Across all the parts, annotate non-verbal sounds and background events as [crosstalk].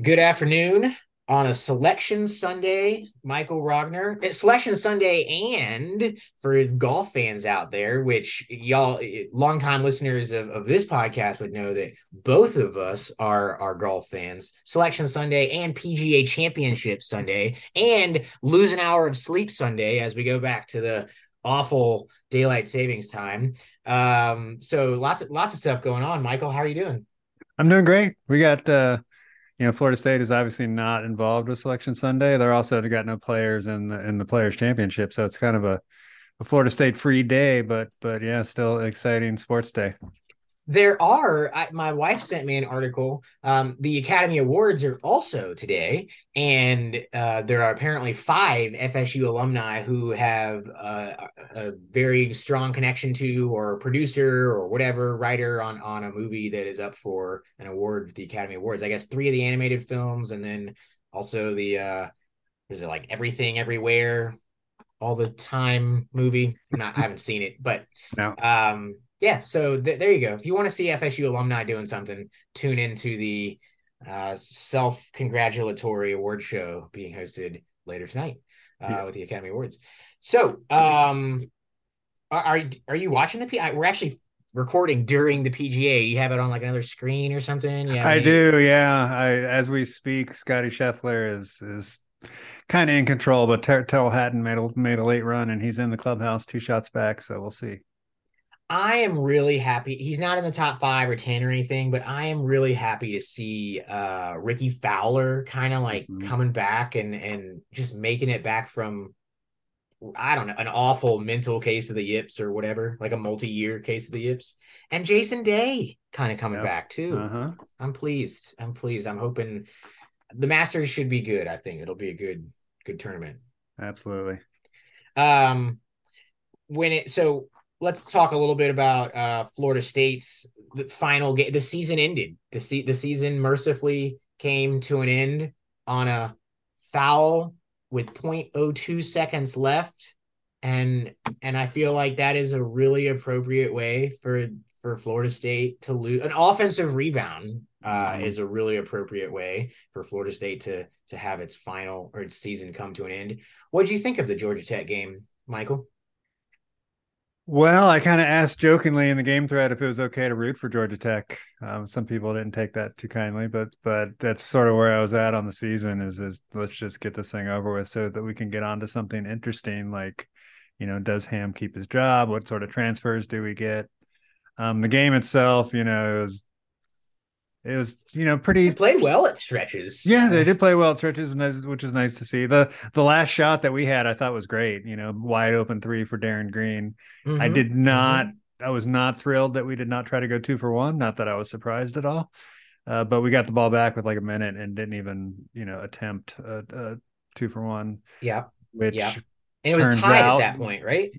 Good afternoon on a selection Sunday, Michael Rogner. Selection Sunday, and for golf fans out there, which y'all, longtime listeners of, of this podcast would know that both of us are are golf fans. Selection Sunday and PGA Championship Sunday, and lose an hour of sleep Sunday as we go back to the awful daylight savings time. Um, so lots of lots of stuff going on. Michael, how are you doing? I'm doing great. We got uh you know, Florida State is obviously not involved with Selection Sunday. They're also got no players in the in the Players Championship, so it's kind of a, a Florida State free day. But but yeah, still exciting sports day. There are. I, my wife sent me an article. Um, the Academy Awards are also today, and uh, there are apparently five FSU alumni who have uh, a very strong connection to, or producer, or whatever writer on on a movie that is up for an award the Academy Awards. I guess three of the animated films, and then also the uh, is it like Everything Everywhere all the time movie? Not, I haven't seen it, but no. um yeah, so th- there you go. If you want to see FSU alumni doing something, tune into the uh, self congratulatory award show being hosted later tonight uh, yeah. with the Academy Awards. So, um, are are you watching the P? We're actually recording during the PGA. You have it on like another screen or something. Yeah, I do. Yeah, I as we speak, Scottie Scheffler is is kind of in control, but Ter- Tyrrell Hatton made a made a late run, and he's in the clubhouse, two shots back. So we'll see. I am really happy. He's not in the top five or 10 or anything, but I am really happy to see uh Rickie Fowler kind of like mm-hmm. coming back and and just making it back from I don't know, an awful mental case of the yips or whatever, like a multi-year case of the yips. And Jason Day kind of coming yep. back too. Uh-huh. I'm pleased. I'm pleased. I'm hoping the Masters should be good. I think it'll be a good good tournament. Absolutely. Um when it so let's talk a little bit about uh, Florida State's final game. The season ended. The se- the season mercifully came to an end on a foul with 0.02 seconds left, and and I feel like that is a really appropriate way for for Florida State to lose an offensive rebound. Uh, mm-hmm. is a really appropriate way for Florida State to to have its final or its season come to an end. What do you think of the Georgia Tech game, Michael? Well, I kind of asked jokingly in the game thread if it was okay to root for Georgia Tech. Um, some people didn't take that too kindly, but but that's sort of where I was at on the season. Is is let's just get this thing over with so that we can get on to something interesting. Like, you know, does Ham keep his job? What sort of transfers do we get? Um, the game itself, you know, was it was you know pretty they played well at stretches. Yeah, they did play well at stretches, which is nice to see. the The last shot that we had, I thought was great. You know, wide open three for Darin Green. Mm-hmm. I did not. Mm-hmm. I was not thrilled that we did not try to go two for one. Not that I was surprised at all, uh, but we got the ball back with like a minute and didn't even you know attempt a, a two for one. Yeah, which yeah, and it was tied out, at that point, right?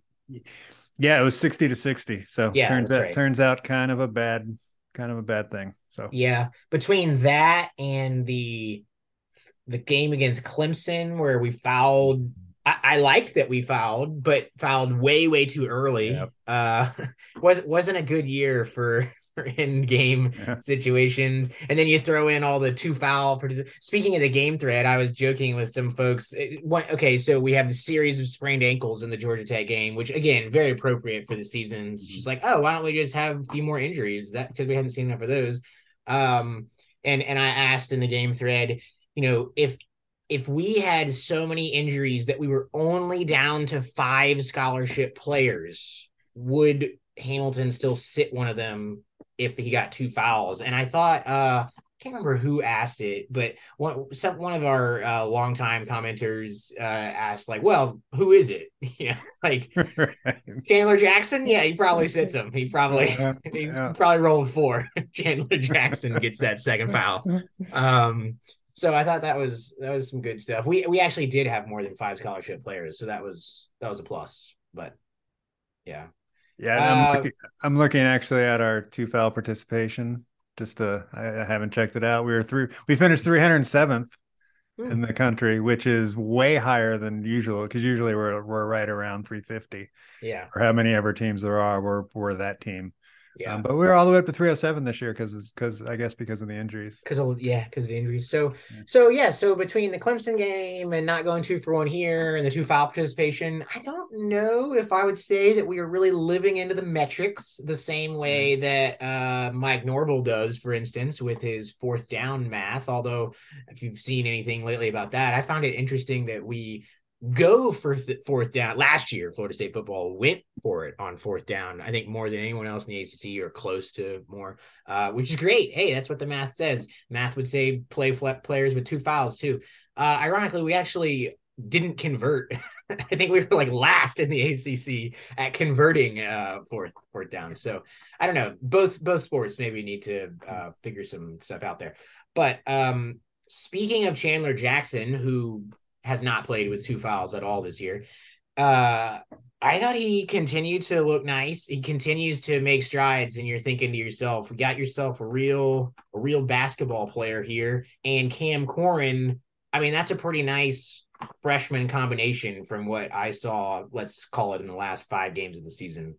Yeah, it was sixty to sixty. So yeah, turns out right. turns out kind of a bad kind of a bad thing. So yeah, between that and the the game against Clemson where we fouled. I, I like that we fouled, but fouled way way too early. Yep. Uh, [laughs] was wasn't a good year for [laughs] in game [laughs] yeah. situations. And then you throw in all the two foul. Speaking of the game thread, I was joking with some folks. What, okay, so we have the series of sprained ankles in the Georgia Tech game, which again, very appropriate for the season. It's just like, oh, why don't we just have a few more injuries? That because we haven't seen enough of those. Um, and and I asked in the game thread, you know, if if we had so many injuries that we were only down to five scholarship players, would Hamilton still sit one of them if he got two fouls. And I thought uh I can't remember who asked it, but one some one of our uh, longtime commenters uh, asked like, "Well, who is it?" [laughs] Yeah, like [laughs] right. Chandler Jackson. Yeah, he probably sits him. He probably yeah, [laughs] he's yeah. probably rolled four. Chandler Jackson gets that second foul. Um, so I thought that was that was some good stuff. We we actually did have more than five scholarship players, so that was that was a plus. But yeah, yeah. I'm, uh, looking, I'm looking actually at our two foul participation just to I, I haven't checked it out. We were through we finished 307th mm. in the country, which is way higher than usual because usually we're we're right around 350. Yeah. Or how many ever teams there are, we're we're that team. Yeah, um, but we are all the way up to 307 this year because it's because I guess because of the injuries. Because of yeah, because of the injuries. So yeah. so yeah, so between the Clemson game and not going two for one here and the two foul participation, I don't know if I would say that we are really living into the metrics the same way that uh, Mike Norvell does, for instance, with his fourth down math. Although if you've seen anything lately about that, I found it interesting that we go for th- fourth down. Last year, Florida State football went for it on fourth down. I think more than anyone else in the ACC or close to more, uh, which is great. Hey, that's what the math says. Math would say play players with two fouls too. Uh, ironically, we actually didn't convert. [laughs] I think we were like last in the ACC at converting uh, fourth fourth down. So I don't know. Both both sports maybe need to uh, figure some stuff out there. But um, speaking of Chandler Jackson, who has not played with two fouls at all this year. Uh, I thought he continued to look nice. He continues to make strides, and you're thinking to yourself, "We got yourself a real, a real basketball player here." And Cam Corhen, I mean, that's a pretty nice freshman combination from what I saw. Let's call it in the last five games of the season.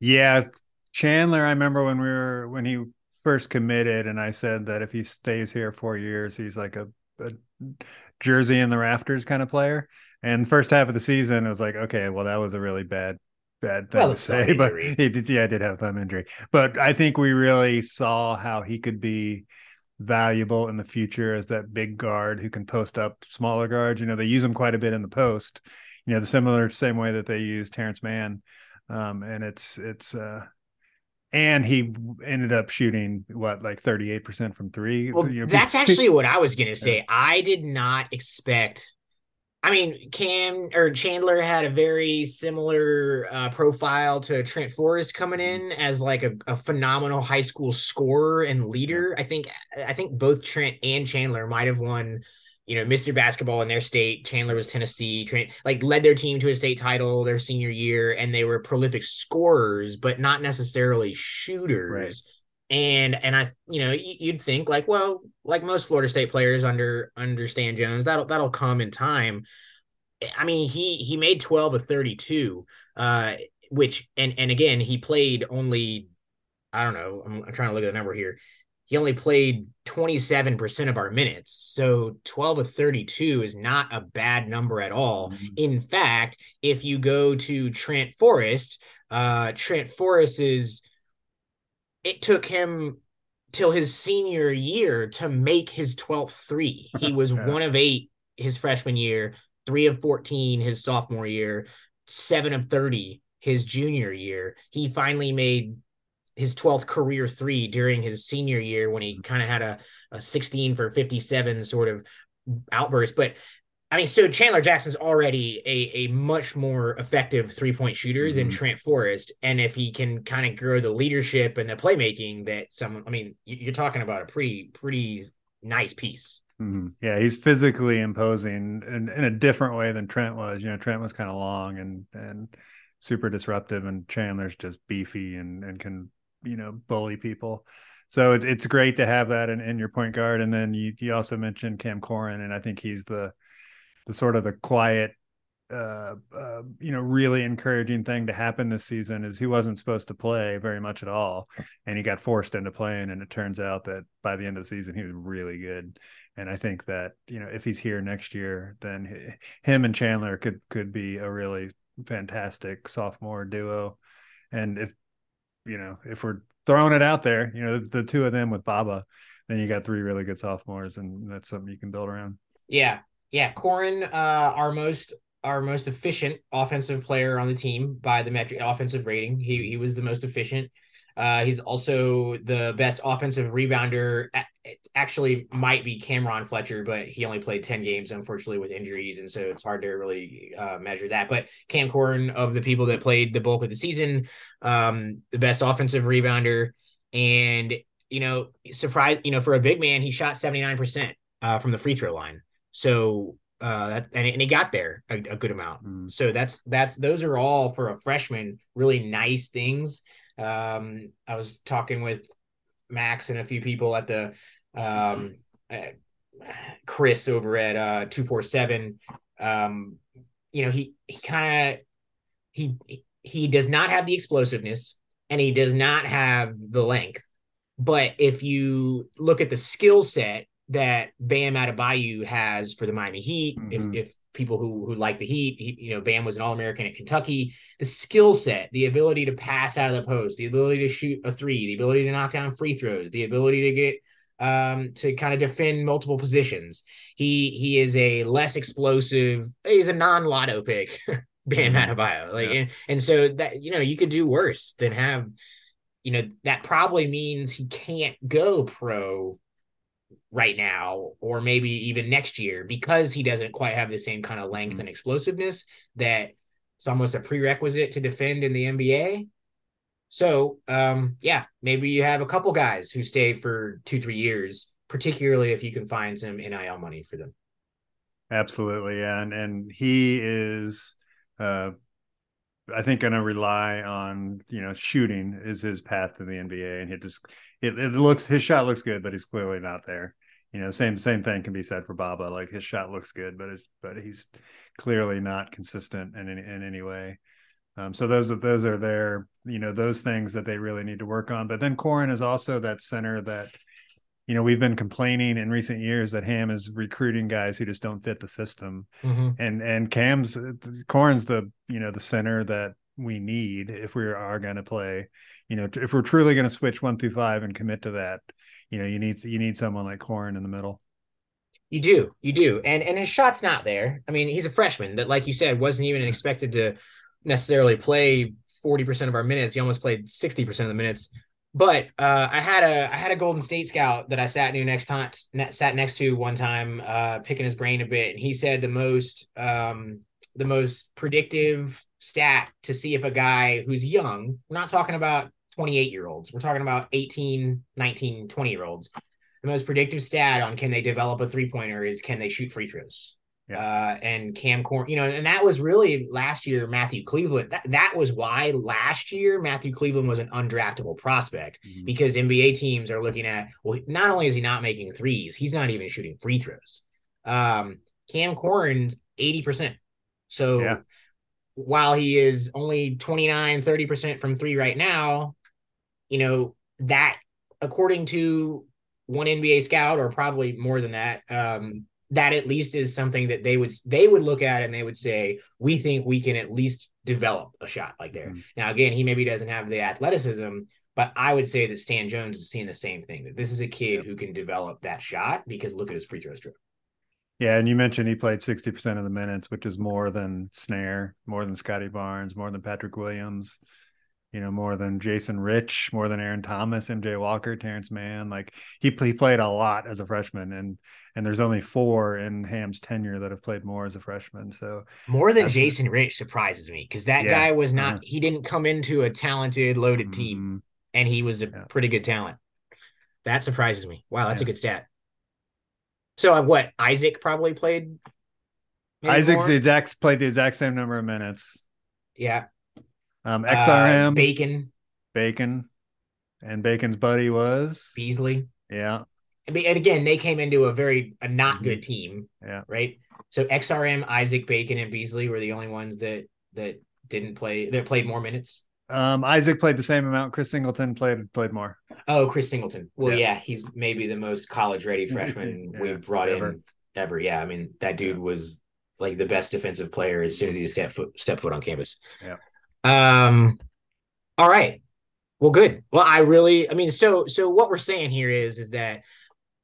Yeah, Chandler. I remember when we were when he first committed, and I said that if he stays here four years, he's like a a jersey in the rafters kind of player. And first half of the season, it was like, okay, well, that was a really bad, bad thing well, to say. [laughs] But he did, yeah, I did have thumb injury. But I think we really saw how he could be valuable in the future as that big guard who can post up smaller guards. You know, they use him quite a bit in the post. You know, the similar same way that they use Terrence Mann. Um, and it's it's uh and he ended up shooting what like 38% from three? Well, you know, that's [laughs] actually what i was gonna say. I did not expect i mean cam or chandler had a very similar uh, profile to trent forrest coming mm-hmm. in as like a, a phenomenal high school scorer and leader. I think i think both trent and chandler might have won you know, Mr. Basketball in their state. Chandler was Tennessee, train, like led their team to a state title their senior year, and they were prolific scorers, but not necessarily shooters. Right. And and I, you know, you'd think like, well, like most Florida State players under under Stan Jones, that'll that'll come in time. I mean, he he made twelve of thirty two, uh, which and and again he played only, I don't know, I'm, I'm trying to look at the number here he only played 27% of our minutes. So 12 of 32 is not a bad number at all. Mm-hmm. In fact, if you go to Trent Forrest, uh, Trent Forrest is, it took him till his senior year to make his 12th three. He was [laughs] yeah. one of eight his freshman year, three of 14 his sophomore year, seven of 30 his junior year. He finally made his 12th career three during his senior year when he mm-hmm. kind of had a, a 16 for 57 sort of outburst. But I mean, so Chandler Jackson's already a, a much more effective three point shooter mm-hmm. than Trent Forrest. And if he can kind of grow the leadership and the playmaking that someone, I mean, you're talking about a pretty, pretty nice piece. Mm-hmm. Yeah, he's physically imposing in, in a different way than Trent was. You know, Trent was kind of long and, and, super disruptive and Chandler's just beefy and and can you know bully people. So it, it's great to have that in, in your point guard. And then you you also mentioned Cam Corhen, and I think he's the the sort of the quiet uh, uh, you know, really encouraging thing to happen this season is he wasn't supposed to play very much at all, and he got forced into playing. And it turns out that by the end of the season, he was really good. And I think that you know, if he's here next year, then he, him and Chandler could could be a really fantastic sophomore duo. And if you know, if we're throwing it out there, you know, the two of them with Baba, then you got three really good sophomores, and that's something you can build around. Yeah, yeah. Corhen, uh, our most our most efficient offensive player on the team by the metric offensive rating. He he was the most efficient. Uh, he's also the best offensive rebounder. It actually might be Cameron Fletcher, but he only played 10 games, unfortunately, with injuries. And so it's hard to really uh, measure that. But Cam Corhen, of the people that played the bulk of the season, um, the best offensive rebounder. And, you know, surprise, you know, for a big man, he shot 79% uh, from the free throw line. So uh, that, and, and he got there a, a good amount. Mm. So that's that's those are all for a freshman really nice things. Um, I was talking with Max and a few people at the um, uh, Chris over at uh, two four seven. Um, you know he he kind of he he does not have the explosiveness and he does not have the length. But if you look at the skill set that Bam Adebayo has for the Miami Heat. Mm-hmm. If if people who who like the Heat, he, you know, Bam was an All American at Kentucky. The skill set, the ability to pass out of the post, the ability to shoot a three, the ability to knock down free throws, the ability to get um to kind of defend multiple positions. He he is a less explosive. He's a non lotto pick. [laughs] Bam mm-hmm. Adebayo. Like yeah. and, and so that you know you could do worse than have you know that probably means he can't go pro right now or maybe even next year because he doesn't quite have the same kind of length mm-hmm. and explosiveness that it's almost a prerequisite to defend in the NBA. So, um, yeah, maybe you have a couple guys who stay for two, three years, particularly if you can find some NIL money for them. Absolutely, yeah, and and he is, uh, I think, going to rely on you know shooting is his path to the NBA, and he just it, it looks his shot looks good, but he's clearly not there you know, same same thing can be said for Baba. Like his shot looks good, but his but he's clearly not consistent in any in any way. Um, so those are those are their you know those things that they really need to work on. But then Corhen is also that center that you know we've been complaining in recent years that Ham is recruiting guys who just don't fit the system, mm-hmm. and and Cam's Corin's the you know the center that we need if we are going to play. You know, if we're truly going to switch one through five and commit to that, you know you need you need someone like Corhen in the middle. You do, you do, and and his shot's not there. I mean, he's a freshman that, like you said, wasn't even expected to necessarily play forty percent of our minutes. He almost played sixty percent of the minutes. But uh, I had a I had a Golden State scout that I sat near next time sat next to one time, uh, picking his brain a bit, and he said the most um, the most predictive stat to see if a guy who's young, we're not talking about 28 year olds. We're talking about 18, 19, 20 year olds. The most predictive stat on can they develop a three pointer is can they shoot free throws? Yeah. Uh, and Cam Corhen, you know, and that was really last year, Matthew Cleveland. That, that was why last year Matthew Cleveland was an undraftable prospect mm-hmm. because NBA teams are looking at, well, not only is he not making threes, he's not even shooting free throws. Um, Cam Corhen's 80%. So yeah. while he is only 29, 30% from three right now, you know, that according to one NBA scout or probably more than that, um, that at least is something that they would they would look at and they would say, we think we can at least develop a shot like there. Mm-hmm. Now, again, he maybe doesn't have the athleticism, but I would say that Stan Jones is seeing the same thing that this is a kid who can develop that shot because look at his free throw stroke. Yeah, and you mentioned he played 60% of the minutes, which is more than Snare, more than Scottie Barnes, more than Patrick Williams you know, more than Jason Rich, more than Aaron Thomas, MJ Walker, Terrence Mann. Like he, he played a lot as a freshman, and and there's only four in Ham's tenure that have played more as a freshman. So more than Jason Rich surprises me because that yeah, guy was not. Uh, he didn't come into a talented, loaded team, mm, and he was a yeah. pretty good talent. That surprises me. Wow, that's yeah. a good stat. So uh, what? Isaac probably played. Isaac's the exact played the exact same number of minutes. Yeah. Um, XRM, uh, Bacon, Bacon, and Bacon's buddy was Beasley. Yeah, and, again, they came into a very a not mm-hmm. good team. Yeah, right. So XRM, Isaac, Bacon, and Beasley were the only ones that that didn't play that played more minutes. Um, Isaac played the same amount. Chris Singleton played played more. Oh, Chris Singleton. Well, yeah, yeah he's maybe the most college ready [laughs] freshman yeah, we've brought ever. in ever. Yeah, I mean that dude was like the best defensive player as soon as he stepped foot stepped foot on campus. Yeah. Um, all right. Well, good. Well, I really, I mean, so so what we're saying here is is that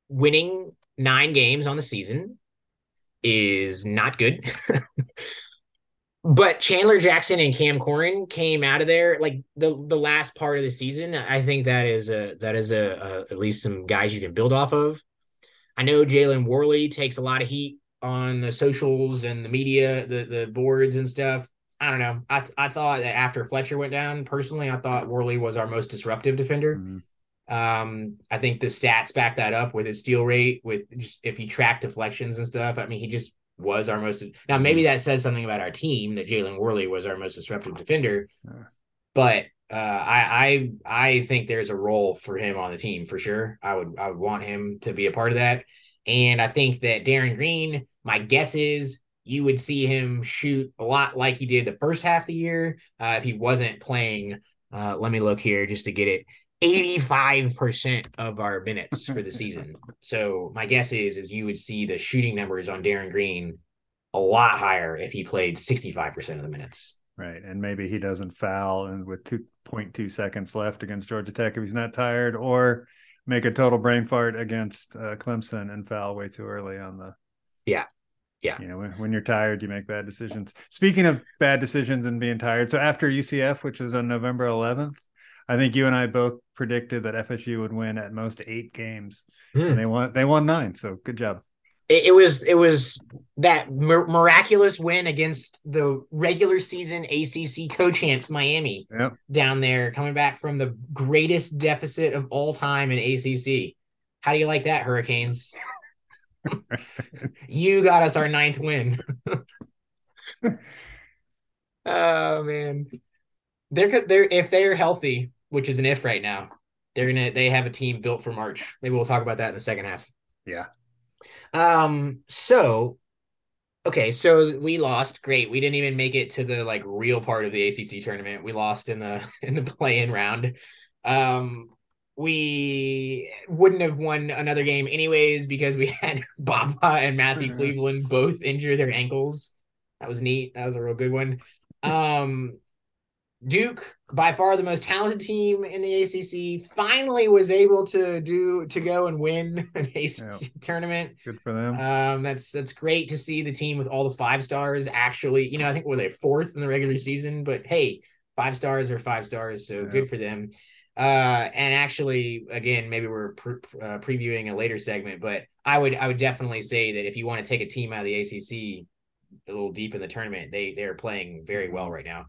winning nine games on the season is not good. [laughs] but Chandler Jackson and Cam Corhen came out of there like the the last part of the season. I think that is a that is a, a at least some guys you can build off of. I know Jalen Warley takes a lot of heat on the socials and the media, the the boards and stuff. I don't know. I I thought that after Fletcher went down, personally, I thought Warley was our most disruptive defender. Mm-hmm. Um, I think the stats back that up with his steal rate, with just if he tracked deflections and stuff. I mean, he just was our most now maybe that says something about our team that Jalen Warley was our most disruptive defender, but uh, I I I think there's a role for him on the team for sure. I would I would want him to be a part of that, and I think that Darin Green. My guess is you would see him shoot a lot like he did the first half of the year uh, if he wasn't playing. Uh, let me look here just to get it. 85% of our minutes for the [laughs] season. So my guess is is you would see the shooting numbers on Darin Green a lot higher if he played 65% of the minutes. Right. And maybe he doesn't foul and with 2.2 seconds left against Georgia Tech if he's not tired or make a total brain fart against uh, Clemson and foul way too early on the Yeah. Yeah. You know, when, when, you're tired, you make bad decisions. Speaking of bad decisions and being tired, so after UCF, which was on November 11th, I think you and I both predicted that FSU would win at most eight games, mm. and they won. They won nine. So good job. It, it was it was that mir- miraculous win against the regular season ACC co-champs Miami yep. down there, coming back from the greatest deficit of all time in ACC. How do you like that, Hurricanes? [laughs] you got us our ninth win. [laughs] [laughs] oh man, they're they're if they're healthy, which is an if right now. They're gonna they have a team built for March. Maybe we'll talk about that in the second half. Yeah. Um. So, okay. So we lost. Great. We didn't even make it to the like real part of the ACC tournament. We lost in the [laughs] in the play-in round. Um. We wouldn't have won another game anyways because we [laughs] had Baba and Matthew mm-hmm. Cleveland both injure their ankles. That was neat. That was a real good one. Um. Duke, by far the most talented team in the ACC, finally was able to do to go and win [laughs] an ACC yep. tournament. Good for them. Um, that's that's great to see the team with all the five stars actually. You know, I think were they fourth in the regular season, but hey, five stars are five stars, so yep. good for them. Uh, and actually, again, maybe we're pre- uh, previewing a later segment, but I would I would definitely say that if you want to take a team out of the ACC a little deep in the tournament, they they're playing very well right now.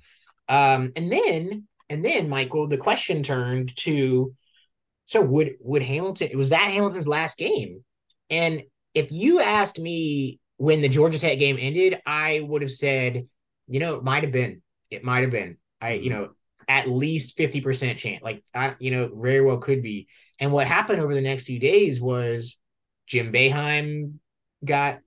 Um, and then and then Michael, the question turned to so would would Hamilton was that Hamilton's last game? And if you asked me when the Georgia Tech game ended, I would have said, you know, it might have been. It might have been. I, you know, at least 50% chance. Like I, you know, very well could be. And what happened over the next few days was Jim Boeheim got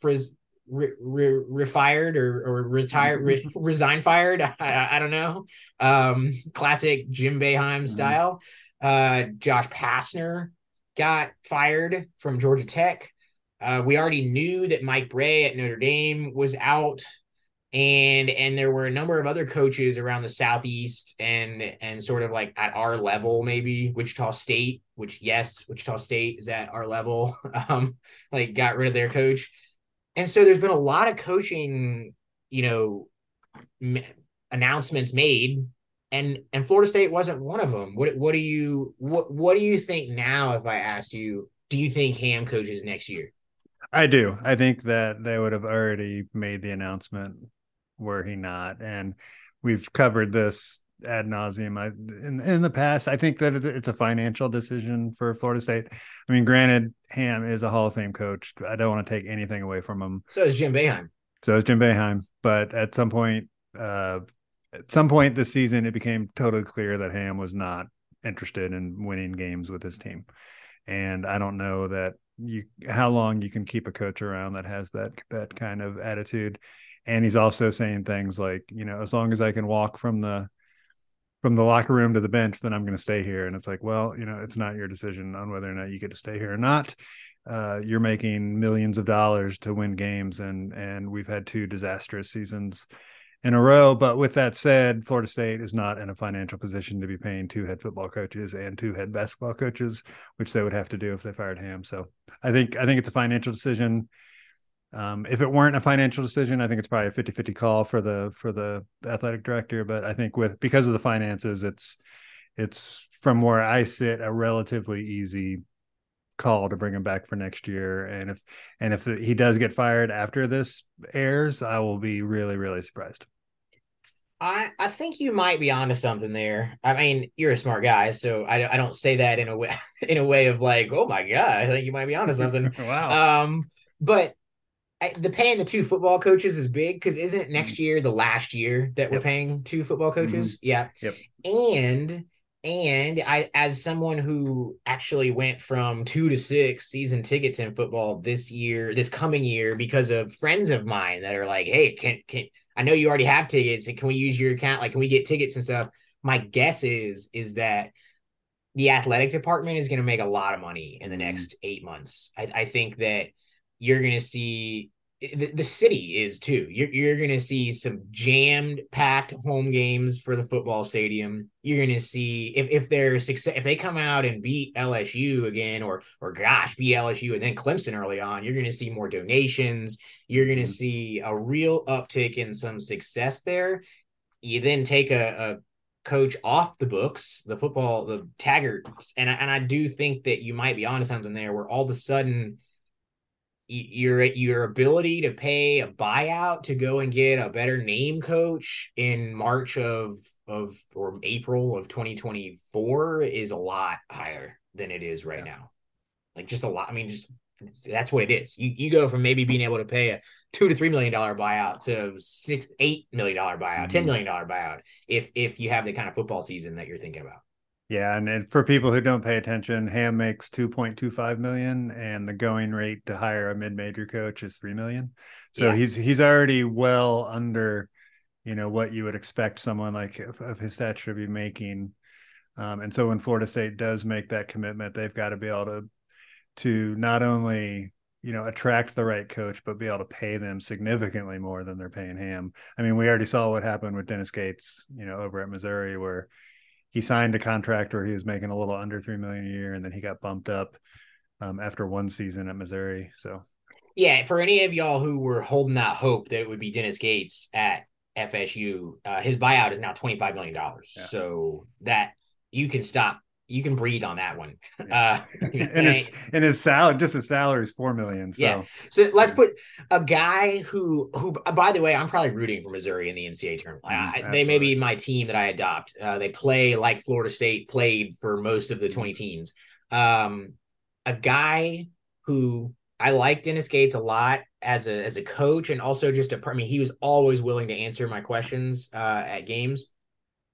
frizz re, re, refired or or retired re, [laughs] resign fired? [laughs] I, I, don't know. Um classic jim Boeheim mm-hmm. style. Uh josh pastner got fired from georgia tech. Uh we already knew that mike Brey at notre dame was out and and there were a number of other coaches around the southeast and and sort of like at our level maybe wichita state which yes wichita state is at our level. [laughs] Um like got rid of their coach and so there's been a lot of coaching, you know, m- announcements made, and and Florida State wasn't one of them. What what do you what what do you think now? If I asked you, do you think Ham coaches next year? I do. I think that they would have already made the announcement were he not, and we've covered this ad nauseum. I in in the past, I think that it's a financial decision for Florida State. I mean, granted, Ham is a Hall of Fame coach. I don't want to take anything away from him. So is Jim Boeheim. So is Jim Boeheim. But at some point, uh, at some point this season, it became totally clear that Ham was not interested in winning games with his team. And I don't know that you how long you can keep a coach around that has that that kind of attitude. And he's also saying things like, you know, as long as I can walk from the from the locker room to the bench, then I'm going to stay here. And it's like, well, you know, it's not your decision on whether or not you get to stay here or not. Uh, you're making millions of dollars to win games, and and we've had two disastrous seasons in a row. But with that said, Florida State is not in a financial position to be paying two head football coaches and two head basketball coaches, which they would have to do if they fired him. So I think I think it's a financial decision. Um, if it weren't a financial decision, I think it's probably a 50-50 call for the for the athletic director. But I think with because of the finances, it's it's from where I sit a relatively easy call to bring him back for next year. And if and if the, he does get fired after this airs, I will be really really surprised. I, I think you might be onto something there. I mean, you're a smart guy, so I, I don't say that in a way [laughs] in a way of like, oh my god, I think you might be onto something. [laughs] wow. Um, but the paying the two football coaches is big because isn't next year the last year that we're paying two football coaches? Mm-hmm. Yeah. Yep. And and I, as someone who actually went from two to six season tickets in football this year, this coming year, because of friends of mine that are like, "Hey, can can I know you already have tickets, and can we use your account? Like, can we get tickets and stuff?" My guess is is that the athletic department is going to make a lot of money in the next eight months. I, I think that you're going to see the, the city is too. You're, you're going to see some jammed, packed home games for the football stadium. You're going to see if, if they're success, if they come out and beat LSU again, or or gosh, beat LSU and then Clemson early on, you're going to see more donations. You're going to mm-hmm. see a real uptick in some success there. You then take a, a coach off the books, the football, the Taggart, and I, and I do think that you might be onto something there, where all of a sudden your your ability to pay a buyout to go and get a better name coach in March of of or April of 2024 is a lot higher than it is right yeah. now. Like just a lot. I mean, just that's what it is. You you go from maybe being able to pay a two to three million dollar buyout to six eight million dollar buyout, mm-hmm. ten million dollar buyout if if you have the kind of football season that you're thinking about. Yeah, and, and for people who don't pay attention, Ham makes 2.25 million and the going rate to hire a mid-major coach is 3 million. So yeah. he's he's already well under you know what you would expect someone like of, of his stature to be making. Um, and so when Florida State does make that commitment, they've got to be able to to not only you know attract the right coach but be able to pay them significantly more than they're paying Ham. I mean, we already saw what happened with Dennis Gates, you know, over at Missouri where he signed a contract where he was making a little under three million a year, and then he got bumped up um, after one season at Missouri. So, yeah, for any of y'all who were holding that hope that it would be Dennis Gates at FSU, uh, his buyout is now twenty five million dollars. Yeah. So that you can stop you can breathe on that one. [laughs] Uh, [laughs] and his and his salary, just his salary is four million. So. Yeah. So let's put a guy who who. By the way, I'm probably rooting for Missouri in the NCAA tournament. Mm, they may be my team that I adopt. Uh, they play like Florida State played for most of the 20 teens. Um, a guy who I like Dennis Gates a lot as a as a coach and also just a. I mean, he was always willing to answer my questions uh, at games.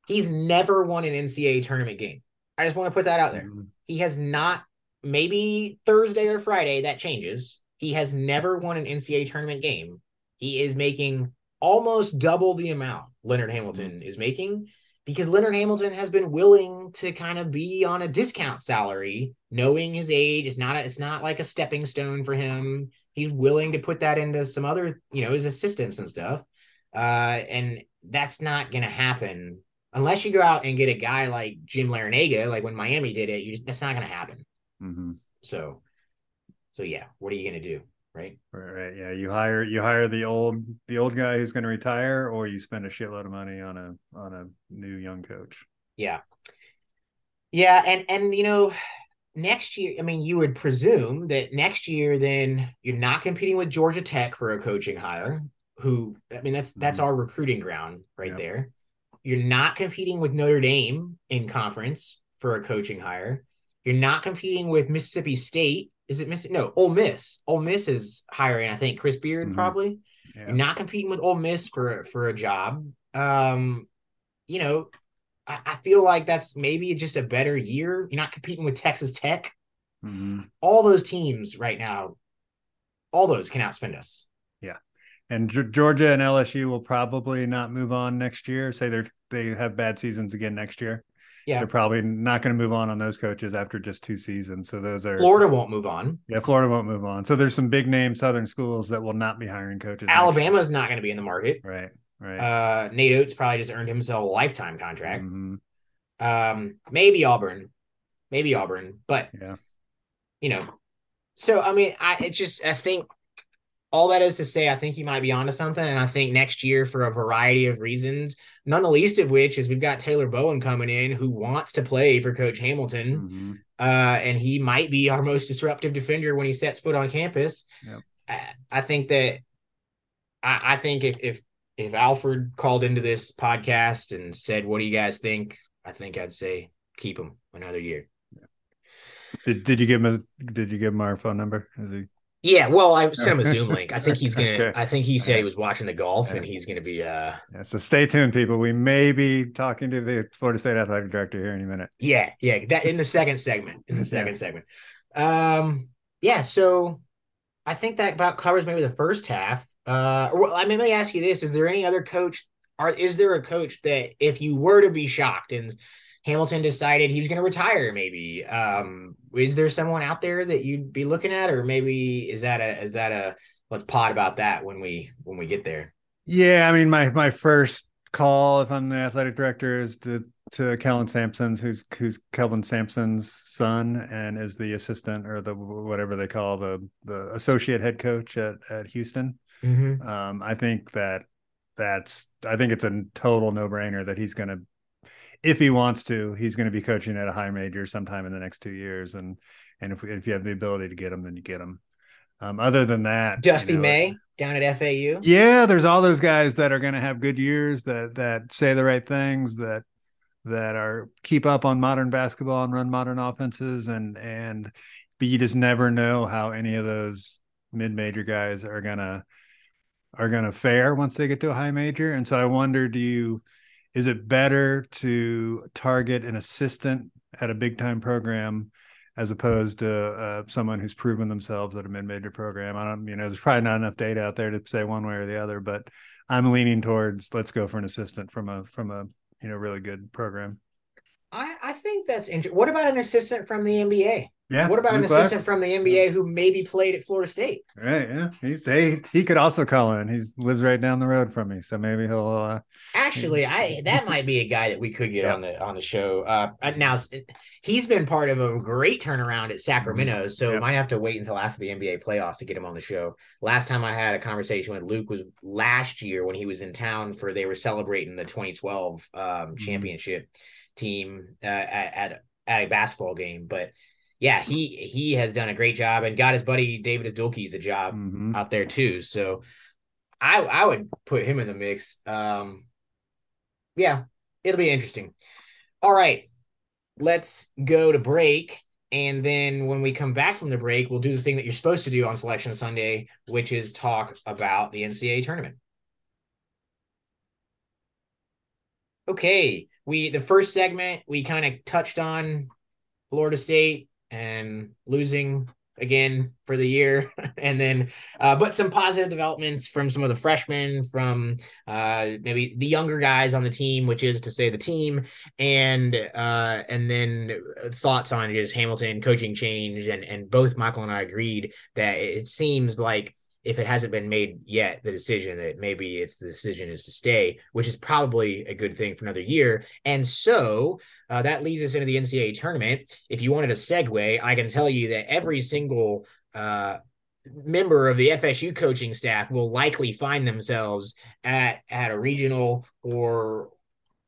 He's never won an NCAA tournament game. I just want to put that out there. Mm-hmm. He has not, maybe Thursday or Friday, that changes. He has never won an NCAA tournament game. He is making almost double the amount Leonard Hamilton mm-hmm. is making because Leonard Hamilton has been willing to kind of be on a discount salary, knowing his age. It's not a, it's not like a stepping stone for him. He's willing to put that into some other, you know, his assistants and stuff. Uh, and that's not going to happen unless you go out and get a guy like Jim Larrañaga, like when Miami did it, you just that's not going to happen. Mm-hmm. So, so yeah, what are you going to do? Right. Right. Yeah. You hire you hire the old the old guy who's going to retire, or you spend a shitload of money on a on a new young coach. Yeah. Yeah, and and you know, next year, I mean, you would presume that next year, then you're not competing with Georgia Tech for a coaching hire. Who I mean, that's that's mm-hmm. our recruiting ground right yep. there. You're not competing with Notre Dame in conference for a coaching hire. You're not competing with Mississippi State. Is it Miss? No, Ole Miss. Ole Miss is hiring. I think Chris Beard mm-hmm. probably. Yeah. You're not competing with Ole Miss for for a job. Um, you know, I, I, feel like that's maybe just a better year. You're not competing with Texas Tech. Mm-hmm. All those teams right now, all those can outspend us. And G- Georgia and LSU will probably not move on next year. Say they're they have bad seasons again next year. Yeah, they're probably not going to move on on those coaches after just two seasons. So those are Florida won't move on. Yeah, Florida won't move on. So there's some big name Southern schools that will not be hiring coaches. Alabama's not going to be in the market. Right. Right. Uh, Nate Oats probably just earned himself a lifetime contract. Mm-hmm. Um, maybe Auburn, maybe Auburn, but yeah, you know. So I mean, I it just I think all that is to say, I think he might be onto something. And I think next year, for a variety of reasons, none the least of which is we've got Taylor Bowen coming in who wants to play for Coach Hamilton. Mm-hmm. Uh, and he might be our most disruptive defender when he sets foot on campus. Yep. I, I, think that I, I think if, if if Alford called into this podcast and said, "What do you guys think?" I think I'd say keep him another year. Did, did you give him a, did you give him our phone number? Is he yeah, well, I sent him a Zoom link. I [laughs] think he's gonna. Okay. I think he said he was watching the golf, and he's gonna be. uh yeah, So stay tuned, people. We may be talking to the Florida State athletic director here in a minute. Yeah, yeah. That in the second segment. In the [laughs] second yeah. segment. Um. Yeah. So, I think that about covers maybe the first half. Uh. Well, I mean, let me ask you this: Is there any other coach? Are is there a coach that if you were to be shocked and Hamilton decided he was going to retire. Maybe um, is there someone out there that you'd be looking at, or maybe is that a is that a let's pod about that when we when we get there? Yeah, I mean my my first call if I'm the athletic director is to to Kellen Sampson's who's who's Kelvin Sampson's son and is the assistant or the whatever they call the the associate head coach at at Houston. Mm-hmm. Um, I think that that's I think it's a total no brainer that he's going to if he wants to, he's going to be coaching at a high major sometime in the next two years. And and if if you have the ability to get him, then you get him. Um, other than that, Dusty you know, May down at FAU. Yeah, there's all those guys that are going to have good years that that say the right things that that are keep up on modern basketball and run modern offenses and and but you just never know how any of those mid-major guys are gonna are gonna fare once they get to a high major. And so I wonder, do you is it better to target an assistant at a big time program as opposed to uh, someone who's proven themselves at a mid-major program. I don't, you know, there's probably not enough data out there to say one way or the other, but I'm leaning towards let's go for an assistant from a from a you know really good program. I I think that's interesting. What about an assistant from the NBA? Yeah. What about Luke an assistant from the NBA who maybe played at Florida State? Right. Yeah. He's he, he could also call in. He lives right down the road from me, so maybe he'll. Uh, Actually, I that might be a guy that we could get yeah. on the on the show. Uh, now he's been part of a great turnaround at Sacramento, mm-hmm. so yep. might have to wait until after the NBA playoffs to get him on the show. Last time I had a conversation with Luke was last year when he was in town for they were celebrating the 2012 um, mm-hmm. championship team uh, at, at at a basketball game, but yeah, he he has done a great job and got his buddy Deividas Dulkys a job mm-hmm. out there too. So I I would put him in the mix. Um, yeah, it'll be interesting. All right, let's go to break. And then when we come back from the break, we'll do the thing that you're supposed to do on Selection Sunday, which is talk about the NCAA tournament. Okay, we the first segment we kind of touched on Florida State and losing again for the year. [laughs] And then uh, but some positive developments from some of the freshmen from uh, maybe the younger guys on the team which is to say the team. And uh, and then thoughts on just hamilton coaching change and and both michael and i agreed that it seems like if it hasn't been made yet, the decision that maybe it's the decision is to stay, which is probably a good thing for another year. And so uh, that leads us into the NCAA tournament. If you wanted a segue, I can tell you that every single uh, member of the FSU coaching staff will likely find themselves at at a regional or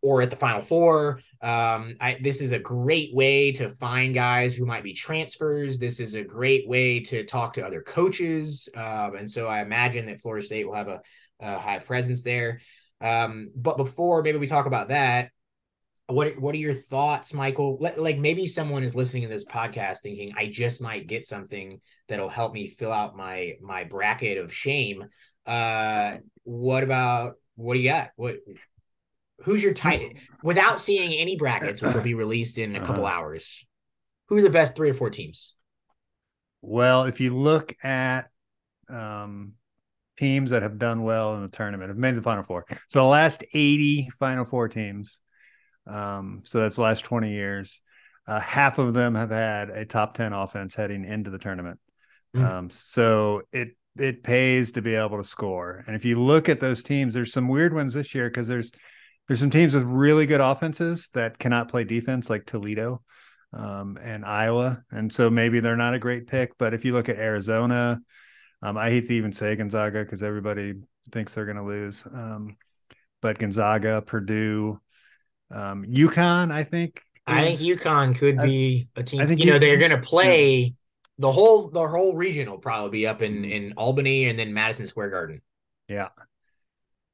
or at the Final Four. Um, I, this is a great way to find guys who might be transfers. This is a great way to talk to other coaches. Um, and so I imagine that Florida State will have a, a high presence there. Um, but before maybe we talk about that, what what are your thoughts, Michael? Like maybe someone is listening to this podcast thinking, I just might get something that'll help me fill out my my bracket of shame. Uh, what about what do you got? What who's your tight without seeing any brackets, which will be released in a couple uh-huh. hours? Who are the best three or four teams? Well, if you look at um, teams that have done well in the tournament, have made the Final Four. So the last 80 Final Four teams, um, so that's the last 20 years, uh, half of them have had a top 10 offense heading into the tournament. Mm. Um, so it it pays to be able to score. And if you look at those teams, there's some weird ones this year because there's there's some teams with really good offenses that cannot play defense, like Toledo um, and Iowa, and so maybe they're not a great pick. But if you look at Arizona, Um, I hate to even say Gonzaga because everybody thinks they're going to lose. Um, but Gonzaga, Purdue, um, UConn, I think. I think UConn could be a team. I think you know they're going to play yeah. the whole the whole region will probably be up in in Albany and then Madison Square Garden. Yeah,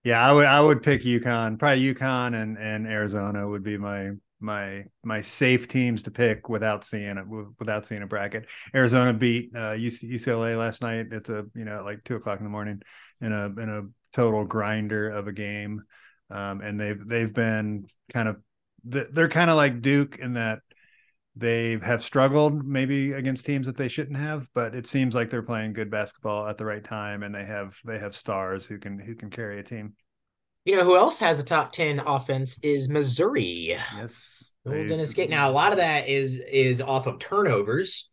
yeah, I would I would pick UConn. Probably UConn and and Arizona would be my my my safe teams to pick without seeing it without seeing a bracket. Arizona beat uh, UCLA last night. It's a you know like two o'clock in the morning in a in a total grinder of a game, um, and they've they've been kind of they're kind of like Duke in that they have struggled maybe against teams that they shouldn't have, but it seems like they're playing good basketball at the right time, and they have they have stars who can who can carry a team. You know who else has a top ten offense is Missouri. Yes, Dennis Gates. Now a lot of that is is off of turnovers.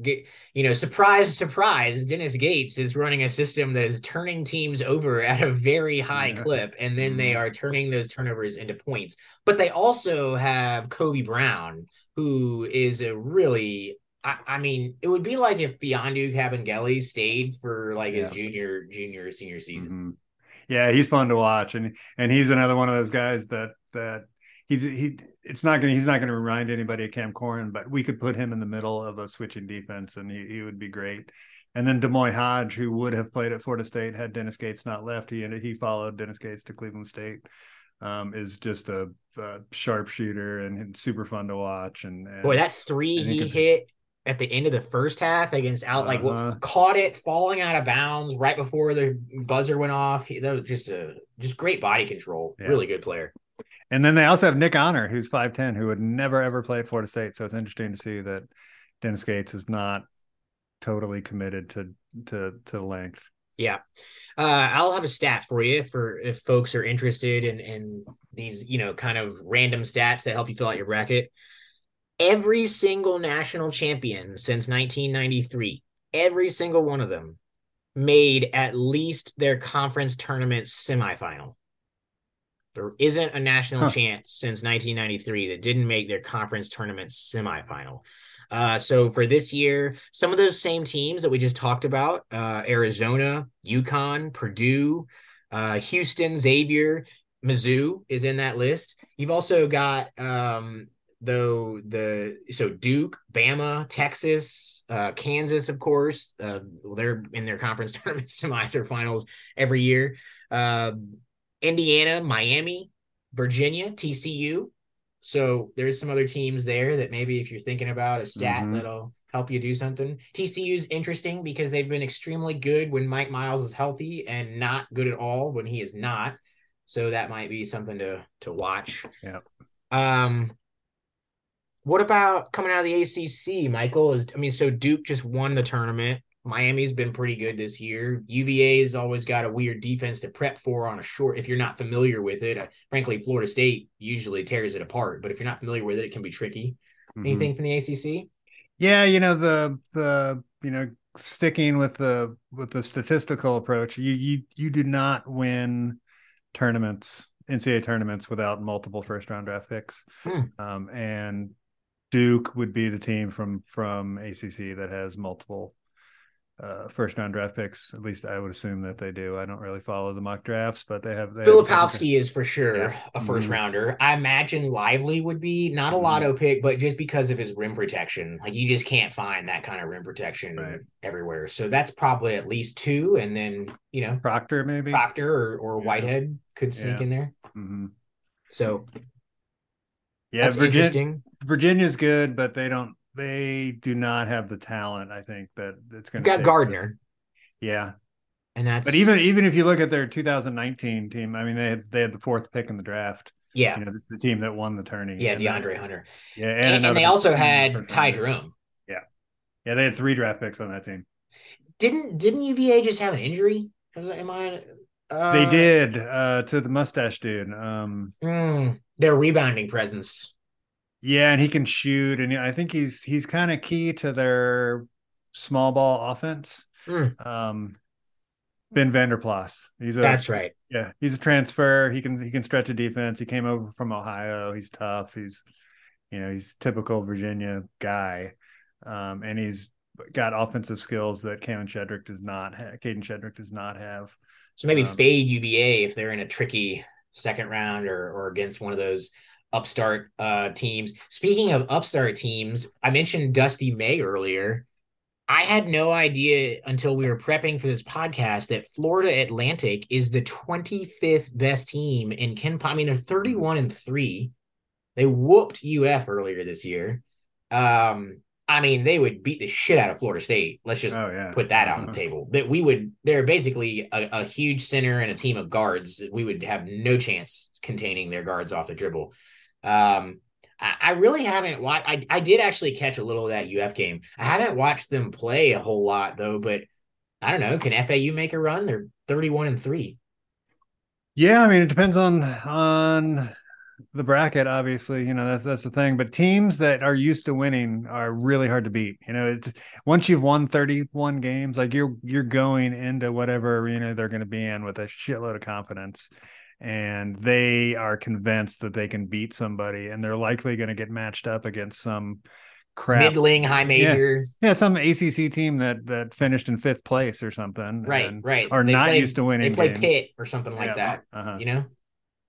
Get, you know, surprise, surprise, Dennis Gates is running a system that is turning teams over [laughs] at a very high yeah. clip, and then they mm-hmm. are turning those turnovers into points. But they also have Kobe Brown, who is a really I, I, mean, it would be like if Mfiondu Kabengele stayed for like yeah. his junior, junior, senior season. Mm-hmm yeah, he's fun to watch, and and he's another one of those guys that that he's he. It's not gonna he's not gonna remind anybody of Cam Corhen, but we could put him in the middle of a switching defense, and he, he would be great. And then D'Moi Hodge, who would have played at Florida State had Dennis Gates not left, he he followed Dennis Gates to Cleveland State. Um, is just a, a sharpshooter and super fun to watch. And, and boy, that three he hit at the end of the first half against out like uh-huh. what caught it falling out of bounds right before the buzzer went off. He, that was just a just great body control. Yeah. Really good player. And then they also have Nick Honor, who's five ten, who would never ever play at Florida State. So it's interesting to see that Dennis Gates is not totally committed to to to length. Yeah. Uh, I'll have a stat for you for if folks are interested in in these, you know, kind of random stats that help you fill out your bracket every single national champion since 1993, every single one of them made at least their conference tournament semifinal. There isn't a national huh. champ since 1993 that didn't make their conference tournament semifinal. Uh, so for this year, some of those same teams that we just talked about, uh, Arizona, UConn, Purdue, uh, Houston, Xavier, Mizzou is in that list. You've also got um, though the so Duke, Bama, Texas, uh, Kansas, of course, uh, they're in their conference [laughs] tournament semis or finals every year. Uh, Indiana, Miami, Virginia, TCU. So there's some other teams there that maybe if you're thinking about a stat mm-hmm. that'll help you do something. TCU's interesting because they've been extremely good when Mike Miles is healthy and not good at all when he is not. So that might be something to to watch. Yeah. Um what about coming out of the ACC, Michael? Is I mean, so Duke just won the tournament. Miami's been pretty good this year. UVA's always got a weird defense to prep for on a short. If you're not familiar with it, uh, frankly, Florida State usually tears it apart. But if you're not familiar with it, it can be tricky. Mm-hmm. Anything from the ACC? Yeah, you know the the you know sticking with the with the statistical approach. You you you do not win tournaments NCAA tournaments without multiple first round draft picks. Hmm. Um, and Duke would be the team from from ACC that has multiple uh, first round draft picks. At least I would assume that they do. I don't really follow the mock drafts, but they have. They Filipowski have is for sure yeah. a 1st mm-hmm. rounder. I imagine Lively would be not a mm-hmm. lotto pick, but just because of his rim protection, like you just can't find that kind of rim protection right. everywhere. So that's probably at least two, and then you know Proctor maybe Proctor or, or yeah. Whitehead could sneak yeah. in there. Mm-hmm. So yeah, interesting. Virginia's good, but they don't. They do not have the talent. I think that it's going to got Gardner. Yeah, and that's. But even even if you look at their 2019 team, I mean they had, they had the fourth pick in the draft. Yeah, you know, the team that won the tourney. Yeah, DeAndre Hunter. Yeah, and, and, and they also had Ty Jerome. Yeah, yeah, they had three draft picks on that team. Didn't didn't UVA just have an injury? Am I? Uh, they did uh, to the mustache dude. Um, mm, their rebounding presence. Yeah, and he can shoot, and I think he's he's kind of key to their small ball offense. Mm. Um, Ben Vander Plas. He's a that's right. Yeah, he's a transfer. He can he can stretch a defense. He came over from Ohio. He's tough. He's you know he's typical Virginia guy, um, and he's got offensive skills that Cam Shedrick does not have. Kadin Shedrick does not have. So maybe um, fade UVA if they're in a tricky second round or or against one of those upstart uh, teams. Speaking of upstart teams, I mentioned Dusty May earlier. I had no idea until we were prepping for this podcast that Florida Atlantic is the 25th best team in Ken. I mean, they're 31 and three. They whooped UF earlier this year. Um, I mean, they would beat the shit out of Florida State. Let's just oh, yeah. put that on the [laughs] table. That we would, they're basically a, a, huge center and a team of guards. We would have no chance containing their guards off the dribble. Um, I, I really haven't watched. I, I did actually catch a little of that UF game. I haven't watched them play a whole lot though, but I don't know. Can FAU make a run? They're 31 and three. Yeah, I mean, it depends on on the bracket obviously you know that's that's the thing but teams that are used to winning are really hard to beat you know it's once you've won 31 games like you're you're going into whatever arena they're going to be in with a shitload of confidence and they are convinced that they can beat somebody and they're likely going to get matched up against some crap middling high major yeah, yeah some acc team that that finished in fifth place or something right right are they not play, used to winning they play games. Pitt or something like yeah. that uh-huh. you know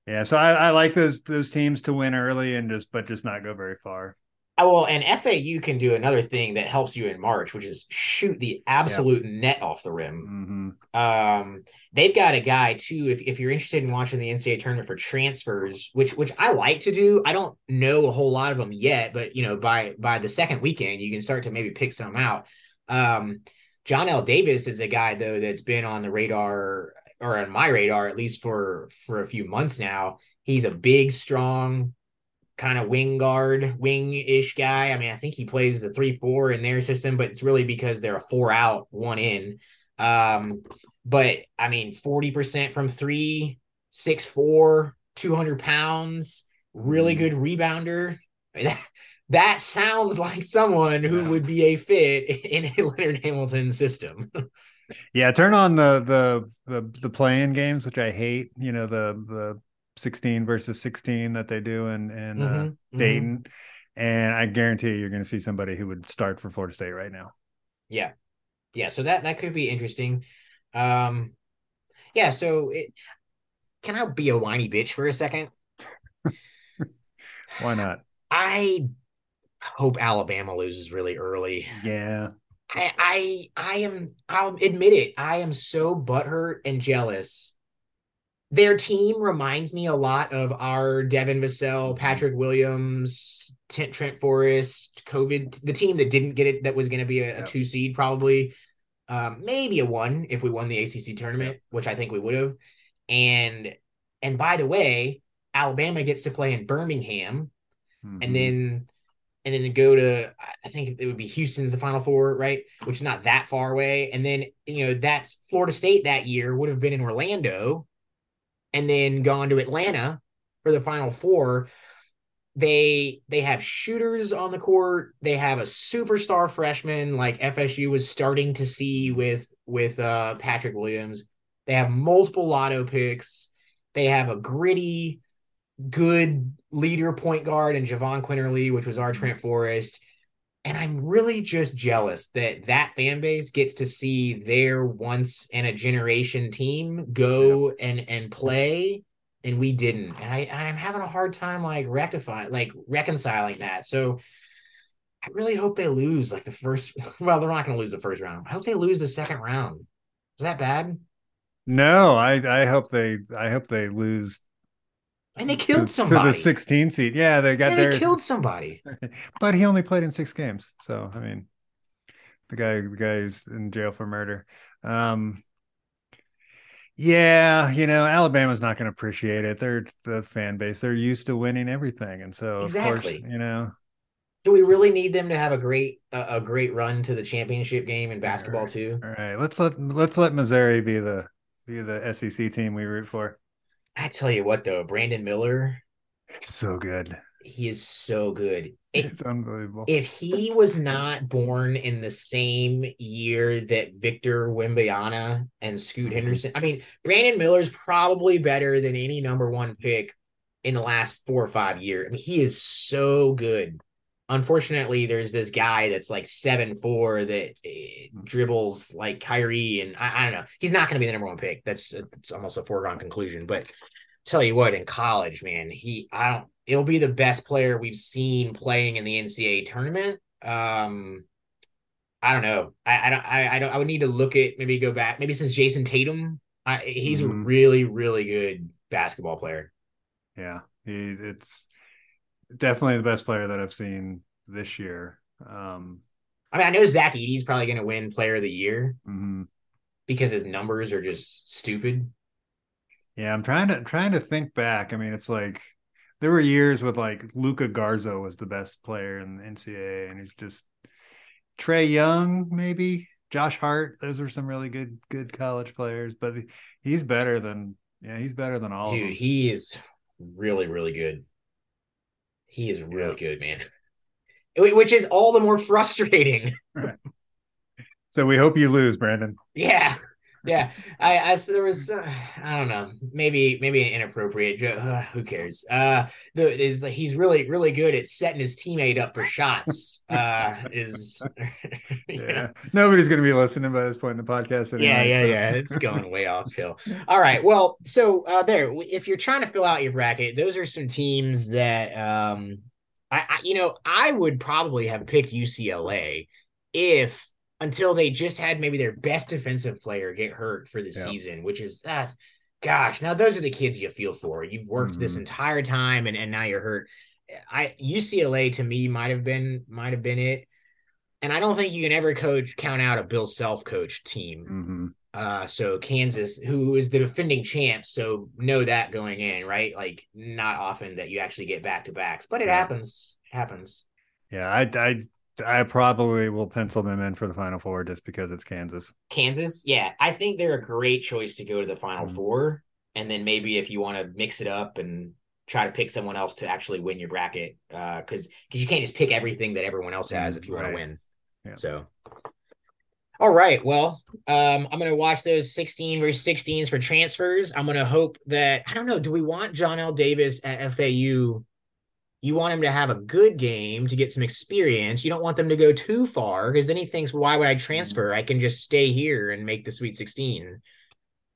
yeah so I, I like those those teams to win early and just but just not go very far Oh, well, and FAU can do another thing that helps you in March, which is shoot the absolute yep. net off the rim. Mm-hmm. Um, they've got a guy too. If, if you're interested in watching the NCAA tournament for transfers, which which I like to do, I don't know a whole lot of them yet, but you know, by by the second weekend, you can start to maybe pick some out. Um, L. Davis is a guy though that's been on the radar or on my radar at least for for a few months now. He's a big, strong kind of wing guard, wing ish guy. I mean, I think he plays the three four in their system, but it's really because they're a four out, one in. Um, but I mean, 40% from three, six four, 200 pounds, really mm-hmm. good rebounder. [laughs] that, that sounds like someone who would be a fit [laughs] in a Leonard Hamilton system. [laughs] yeah, turn on the the the the playing games, which I hate. You know the the 16 versus 16 that they do in in uh, mm-hmm, uh, Dayton, mm-hmm. and I guarantee you, you're going to see somebody who would start for Florida State right now. Yeah, yeah. So that that could be interesting. Um, yeah. So it, can I be a whiny bitch for a second? [laughs] Why not? I hope Alabama loses really early. Yeah. I I I am I'll admit it. I am so butthurt and jealous their team reminds me a lot of our Devin Vassell, Patrick Williams, Trent, Trent Forrest, COVID, the team that didn't get it, that was going to be a, a, two seed, probably, um, maybe a one if we won the ACC tournament, which I think we would have. And and by the way, Alabama gets to play in Birmingham, mm-hmm. and then and then go to I think it would be Houston's the Final Four, right? Which is not that far away. And then you know that's Florida State that year would have been in Orlando and then gone to Atlanta for the final four. They they have shooters on the court. They have a superstar freshman like FSU was starting to see with with uh, Patrick Williams. They have multiple lotto picks. They have a gritty, good leader point guard and Jahvon Quinerly, which was our Trent Forrest and I'm really just jealous that that fan base gets to see their once in a generation team go yeah. and and play and we didn't. And I I'm having a hard time like rectifying like reconciling that. So I really hope they lose like the first [laughs] well they're not going to lose the first round. I hope they lose the second round. Is that bad? No I I hope they I hope they lose and they killed to, somebody. To the 16 seed. Yeah, they got yeah, there. They killed somebody. [laughs] but he only played in six games. So, I mean, the guy, the guy's in jail for murder. Um, yeah, you know, Alabama's not going to appreciate it. They're the fan base. They're used to winning everything. And so, exactly. of course, you know, do we really need them to have a great a, a great run to the championship game in basketball all right. too? All right, let's let let's let Missouri be the be the SEC team we root for. I tell you what, though, Brandon Miller, so good. He is so good. [laughs] It's unbelievable. If he was not born in the same year that Victor Wembanyama and Scoot mm-hmm. Henderson, I mean, Brandon Miller is probably better than any number one pick in the last four or five years. I mean, he is so good. Unfortunately, there's this guy that's like seven four that uh, dribbles like Kyrie, and I, I don't know. He's not going to be the number one pick. That's it's almost a foregone conclusion. But tell you what, in college, man, he I don't. It'll be the best player we've seen playing in the NCAA tournament. Um, I don't know. I, I don't. I, I don't. I would need to look at maybe go back. Maybe since Jayson Tatum, I, he's mm-hmm. a really really good basketball player. Yeah, he it's definitely the best player that I've seen this year. Um, I mean, I know Zach Edey's probably going to win Player of the Year mm-hmm. because his numbers are just stupid. Yeah, I'm trying to trying to think back. I mean, it's like there were years with like Luka Garza was the best player in the NCAA, and he's just Trae Young, maybe Josh Hart. Those were some really good good college players, but he's better than yeah, he's better than all. Dude, he is really really good. He is really yeah. good, man. Which is all the more frustrating. Right. [laughs] So we hope you lose, Brandon. Yeah yeah, [laughs] I, I there was uh, I don't know maybe maybe an inappropriate joke. Uh, who cares? Uh, the is like he's really really good at setting his teammate up for shots. Uh, is [laughs] yeah nobody's gonna be listening by this point in the podcast. Anyway, yeah, yeah, so. yeah. It's going way [laughs] off hill. All right, well, so uh, there. If you're trying to fill out your bracket, those are some teams that um, I, I you know I would probably have picked UCLA if until they just had maybe their best defensive player get hurt for the yeah. season, which is that's gosh, now those are the kids you feel for. You've worked mm-hmm. this entire time and, and now you're hurt. I UCLA to me might have been might have been it. And I don't think you can ever coach count out a Bill Self coach team. Mm-hmm. Uh, so Kansas, who is the defending champ, so know that going in, right? Like not often that you actually get back to backs, but it yeah. happens. happens. Yeah, I I I probably will pencil them in for the final four just because it's Kansas. Kansas, yeah, I think they're a great choice to go to the final mm-hmm. four, and then maybe if you want to mix it up and try to pick someone else to actually win your bracket, because uh, because you can't just pick everything that everyone else has if you right. want to win. Yeah. So, all right, well, um, I'm gonna watch those 16 versus 16s for transfers. I'm gonna hope that I don't know. Do we want Johnell Davis at FAU? You want him to have a good game to get some experience. You don't want them to go too far because then he thinks, why would I mm-hmm. transfer? I can just stay here and make the Sweet 16.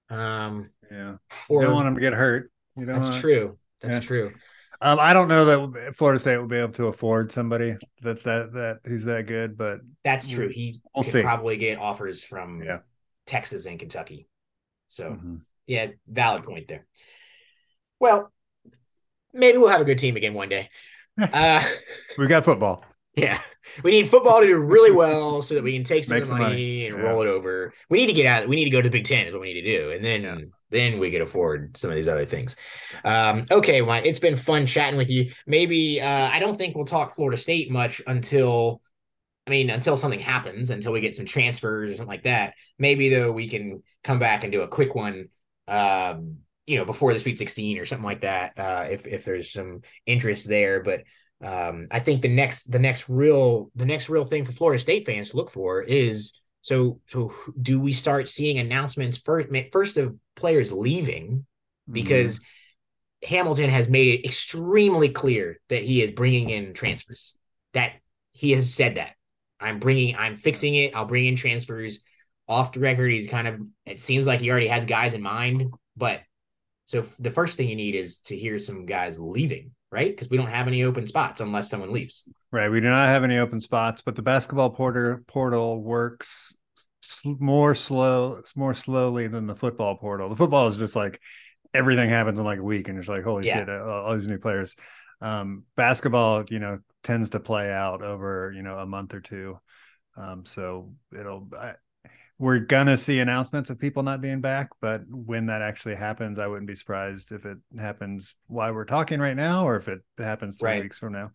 Um, yeah. Or, you don't want him to get hurt. You know, that's true. That's yeah. true. Um, I don't know that Florida State will be able to afford somebody that that that who's that good, but that's true. He we'll see. probably get offers from yeah. Texas and Kentucky. So mm-hmm. yeah, valid point there. Well, maybe we'll have a good team again one day. [laughs] Uh, we got football. Yeah, we need football to do really [laughs] well so that we can take some, of the money, money, and yeah. roll it over. We need to get out. We need to go to the Big Ten. Is what we need to do, and then yeah. then we can afford some of these other things. Um, okay, Mike, it's been fun chatting with you. Maybe uh, I don't think we'll talk Florida State much until. I mean, until something happens, until we get some transfers or something like that. Maybe though, we can come back and do a quick one um, you know before the Sweet 16 or something like that uh, if if there's some interest there but um, I think the next the next real the next real thing for Florida State fans to look for is so so do we start seeing announcements first first of players leaving? Because mm-hmm. Hamilton has made it extremely clear that he is bringing in transfers. That he has said that. I'm bringing I'm fixing it. I'll bring in transfers off the record. He's kind of it seems like he already has guys in mind but so the first thing you need is to hear some guys leaving, right? Because we don't have any open spots unless someone leaves. Right. We do not have any open spots, but the basketball porter portal works more slow, more slowly than the football portal. The football is just like everything happens in like a week, and it's like holy yeah. shit, all these new players. Um, basketball, you know, tends to play out over you know a month or two. Um, so it'll I, we're gonna see announcements of people not being back, but when that actually happens, I wouldn't be surprised if it happens while we're talking right now, or if it happens three right. weeks from now.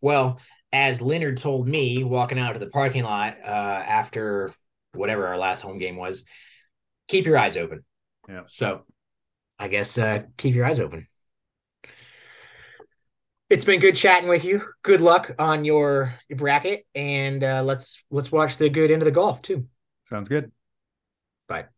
Well, as Leonard told me walking out to the parking lot uh, after whatever our last home game was, keep your eyes open. Yeah. So, I guess uh, keep your eyes open. It's been good chatting with you. Good luck on your, your bracket, and uh, let's let's watch the good end of the golf too. Sounds good. Bye.